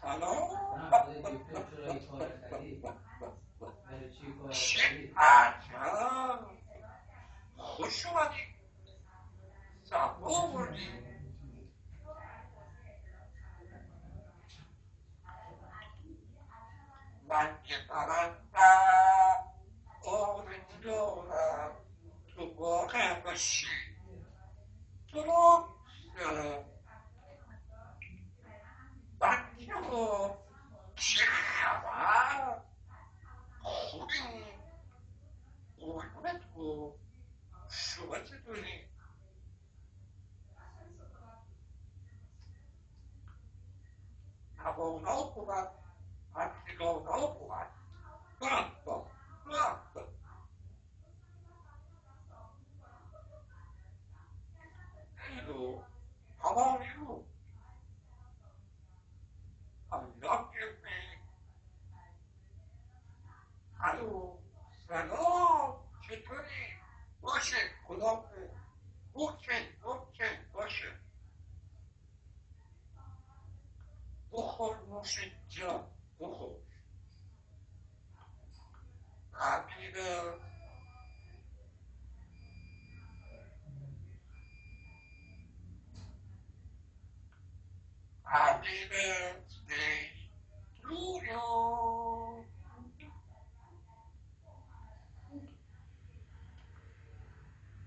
سلام خوش اومدی صفا آوردی من که پرندم آرزو دارم تو واقع باشی o...? ¡Chaval! ¡Joder! ¡Guarda tu... ¡Suerte tu ni! ¡Hago un ópulat! ¡Hago. الو سلام. چطوری؟ باشه. خدا اوکی اوکی باشه. بخور نوش جان. بخور. حبیبه Happy